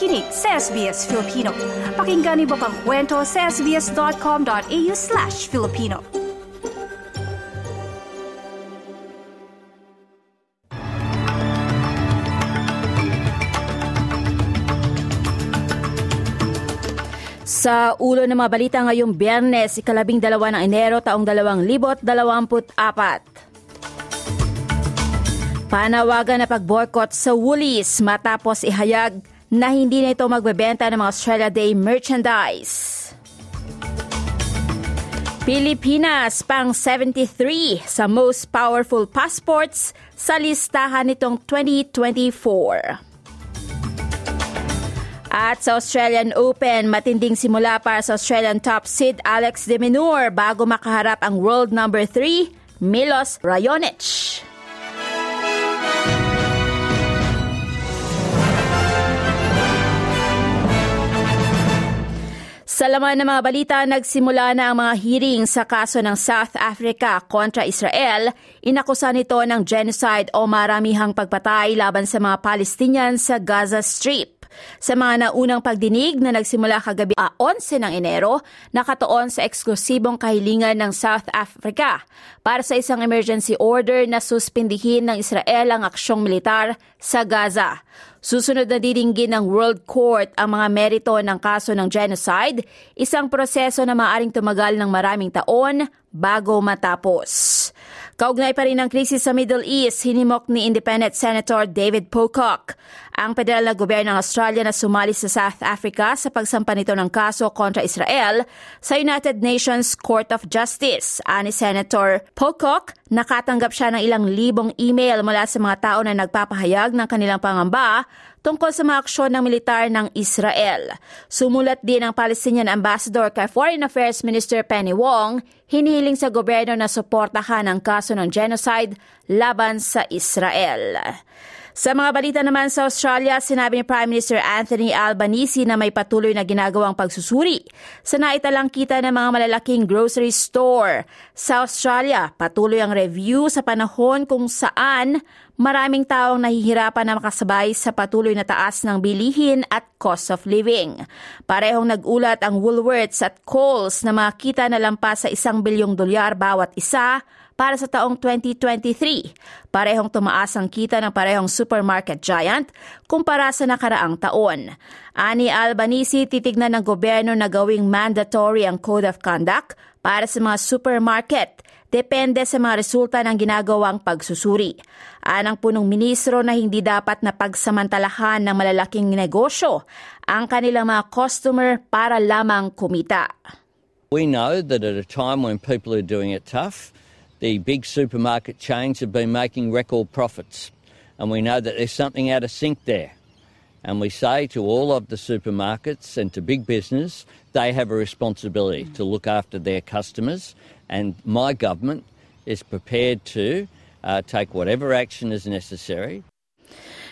nakikinig sa SBS Filipino. Pakinggan niyo pang kwento sa sbs.com.au slash Filipino. Sa ulo ng mga balita ngayong biyernes, ikalabing dalawa ng Enero taong 2024. Panawagan na pag-boycott sa Woolies matapos ihayag na hindi na ito magbebenta ng mga Australia Day merchandise. Pilipinas pang 73 sa most powerful passports sa listahan nitong 2024. At sa Australian Open, matinding simula para sa Australian top seed Alex de Minaur bago makaharap ang world number 3, Milos Raonic. Sa laman ng mga balita, nagsimula na ang mga hearing sa kaso ng South Africa kontra Israel. Inakusa nito ng genocide o maramihang pagpatay laban sa mga Palestinian sa Gaza Strip. Sa mga naunang pagdinig na nagsimula kagabi a 11 ng Enero, nakatuon sa eksklusibong kahilingan ng South Africa para sa isang emergency order na suspindihin ng Israel ang aksyong militar sa Gaza. Susunod na didinggin ng World Court ang mga merito ng kaso ng genocide, isang proseso na maaring tumagal ng maraming taon bago matapos. Kaugnay pa rin ang krisis sa Middle East, hinimok ni Independent Senator David Pocock ang federal na gobyerno ng Australia na sumali sa South Africa sa pagsampa nito ng kaso kontra Israel sa United Nations Court of Justice. Ani Senator Pocock, nakatanggap siya ng ilang libong email mula sa mga tao na nagpapahayag ng kanilang pangamba tungkol sa mga aksyon ng militar ng Israel. Sumulat din ang Palestinian Ambassador kay Foreign Affairs Minister Penny Wong, hinihiling sa gobyerno na suportahan ang kaso ng genocide laban sa Israel. Sa mga balita naman sa Australia, sinabi ni Prime Minister Anthony Albanese na may patuloy na ginagawang pagsusuri sa naitalang kita ng mga malalaking grocery store. Sa Australia, patuloy ang review sa panahon kung saan maraming taong nahihirapan na makasabay sa patuloy na taas ng bilihin at cost of living. Parehong nagulat ang Woolworths at Coles na makita na lampas sa isang bilyong dolyar bawat isa para sa taong 2023. Parehong tumaas ang kita ng parehong supermarket giant kumpara sa nakaraang taon. Ani Albanese, titignan ng gobyerno na gawing mandatory ang Code of Conduct para sa mga supermarket depende sa mga resulta ng ginagawang pagsusuri. Anang punong ministro na hindi dapat na pagsamantalahan ng malalaking negosyo ang kanilang mga customer para lamang kumita. We know that at a time when people are doing it tough, the big supermarket chains have been making record profits. And we know that there's something out of sync there. And we say to all of the supermarkets and to big business, they have a responsibility to look after their customers. And my government is prepared to uh, take whatever action is necessary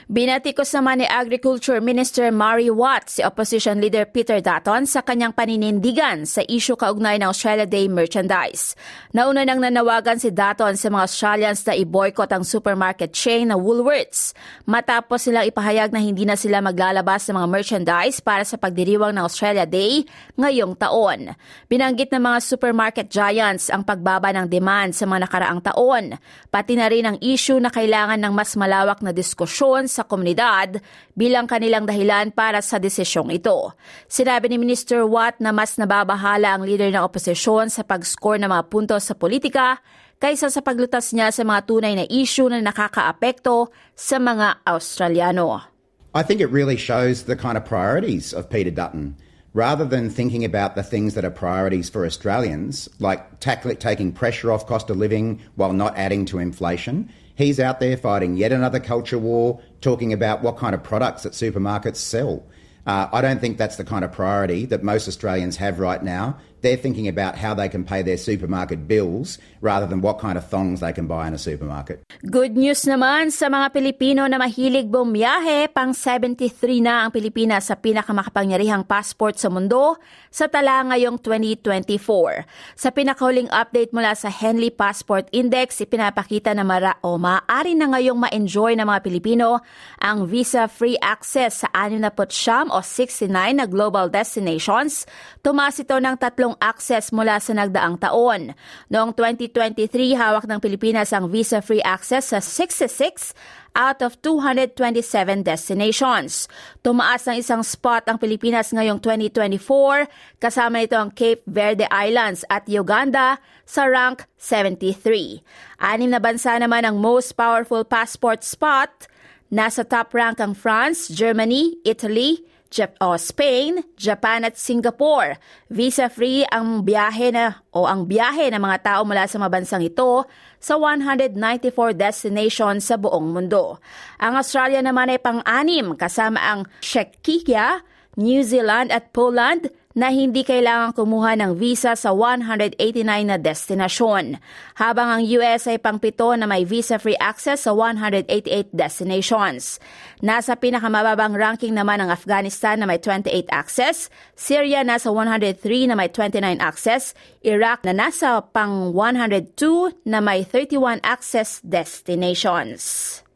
Binatikos naman ni Agriculture Minister Mary Watt si Opposition Leader Peter Dutton sa kanyang paninindigan sa isyu kaugnay ng Australia Day merchandise. Nauna nang nanawagan si Dutton sa mga Australians na i-boycott ang supermarket chain na Woolworths matapos silang ipahayag na hindi na sila maglalabas ng mga merchandise para sa pagdiriwang ng Australia Day ngayong taon. Binanggit ng mga supermarket giants ang pagbaba ng demand sa mga nakaraang taon, pati na rin ang issue na kailangan ng mas malawak na diskusyon sa komunidad bilang kanilang dahilan para sa desisyong ito. Sinabi ni Minister Watt na mas nababahala ang leader ng oposisyon sa pag-score ng mga puntos sa politika kaysa sa paglutas niya sa mga tunay na issue na nakakaapekto sa mga Australiano. I think it really shows the kind of priorities of Peter Dutton. Rather than thinking about the things that are priorities for Australians, like taking pressure off cost of living while not adding to inflation, He's out there fighting yet another culture war, talking about what kind of products that supermarkets sell. Uh, I don't think that's the kind of priority that most Australians have right now they're thinking about how they can pay their supermarket bills rather than what kind of thongs they can buy in a supermarket. Good news naman sa mga Pilipino na mahilig bumiyahe, pang 73 na ang Pilipinas sa pinakamakapangyarihang passport sa mundo sa tala ngayong 2024. Sa pinakahuling update mula sa Henley Passport Index, ipinapakita na mara o maaari na ngayong ma-enjoy ng mga Pilipino ang visa-free access sa 69 o 69 na global destinations. Tumaas ito ng tatlong access mula sa nagdaang taon. Noong 2023, hawak ng Pilipinas ang visa-free access sa 66 out of 227 destinations. Tumaas ng isang spot ang Pilipinas ngayong 2024, kasama nito ang Cape Verde Islands at Uganda sa rank 73. Anim na bansa naman ang most powerful passport spot. Nasa top rank ang France, Germany, Italy, Jap- o Spain, Japan at Singapore. Visa-free ang biyahe na o ang biyahe ng mga tao mula sa mga bansang ito sa 194 destinations sa buong mundo. Ang Australia naman ay pang-anim kasama ang Czechia, New Zealand at Poland na hindi kailangang kumuha ng visa sa 189 na destinasyon, habang ang US ay pangpito na may visa-free access sa 188 destinations. Nasa pinakamababang ranking naman ang Afghanistan na may 28 access, Syria nasa 103 na may 29 access, Iraq na nasa pang 102 na may 31 access destinations.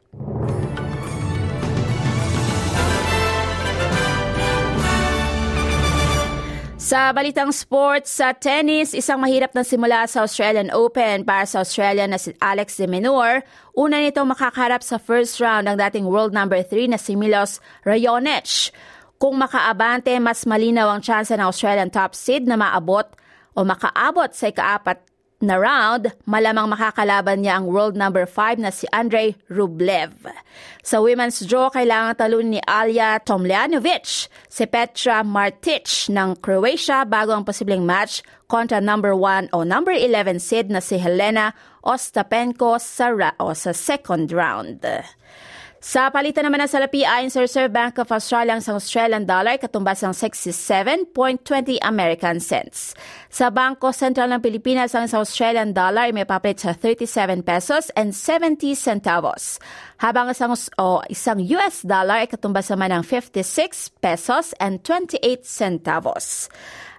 Sa balitang sports, sa tennis, isang mahirap na simula sa Australian Open para sa Australian na si Alex de Minaur. Una nitong makakaharap sa first round ng dating world number 3 na si Milos Raonic. Kung makaabante, mas malinaw ang tsansa ng Australian top seed na maabot o makaabot sa ikaapat na round, malamang makakalaban niya ang world number 5 na si Andrei Rublev. Sa women's draw, kailangan talunin ni Alia Tomljanovic si Petra Martic ng Croatia bago ang posibleng match kontra number 1 o number 11 seed na si Helena Ostapenko sa, o sa second round. Sa palitan naman ng salapi ayon sa Reserve Bank of Australia ang Australian dollar katumbas ng 67.20 American cents. Sa Bangko Sentral ng Pilipinas ang Australian dollar ay may papalit sa 37 pesos and 70 centavos. Habang isang, o, isang US dollar ay katumbas naman ng 56 pesos and 28 centavos.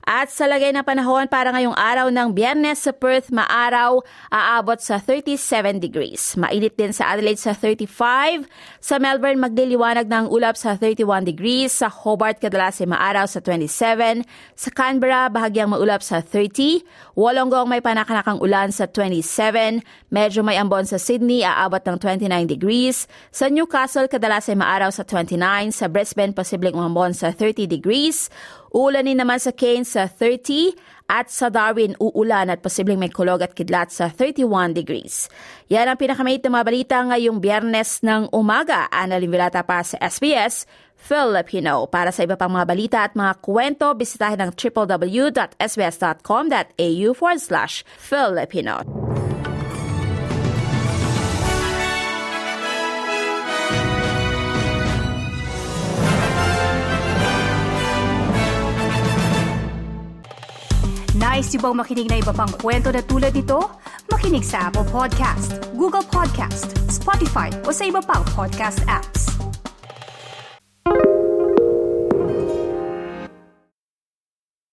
At sa lagay ng panahon para ngayong araw ng biyernes sa Perth, maaraw, aabot sa 37 degrees. Mainit din sa Adelaide sa 35. Sa Melbourne, magliliwanag ng ulap sa 31 degrees. Sa Hobart, kadalas ay maaraw sa 27. Sa Canberra, bahagyang maulap sa 30. Wollongong may panakanakang ulan sa 27. Medyo may ambon sa Sydney, aabot ng 29 degrees. Sa Newcastle, kadalas ay maaraw sa 29. Sa Brisbane, posibleng umambon sa 30 degrees. Uulanin naman sa Cairns sa 30 at sa Darwin uulan at posibleng may kulog at kidlat sa 31 degrees. Yan ang pinakamait na mga balita ngayong biyernes ng umaga. Ana Limvilata para sa SBS Filipino. Para sa iba pang mga balita at mga kwento, bisitahin ang www.sbs.com.au forward slash Filipino. Nice yung makinig na iba pang kwento na tulad ito? Makinig sa Apple Podcast, Google Podcast, Spotify o sa iba pang podcast apps.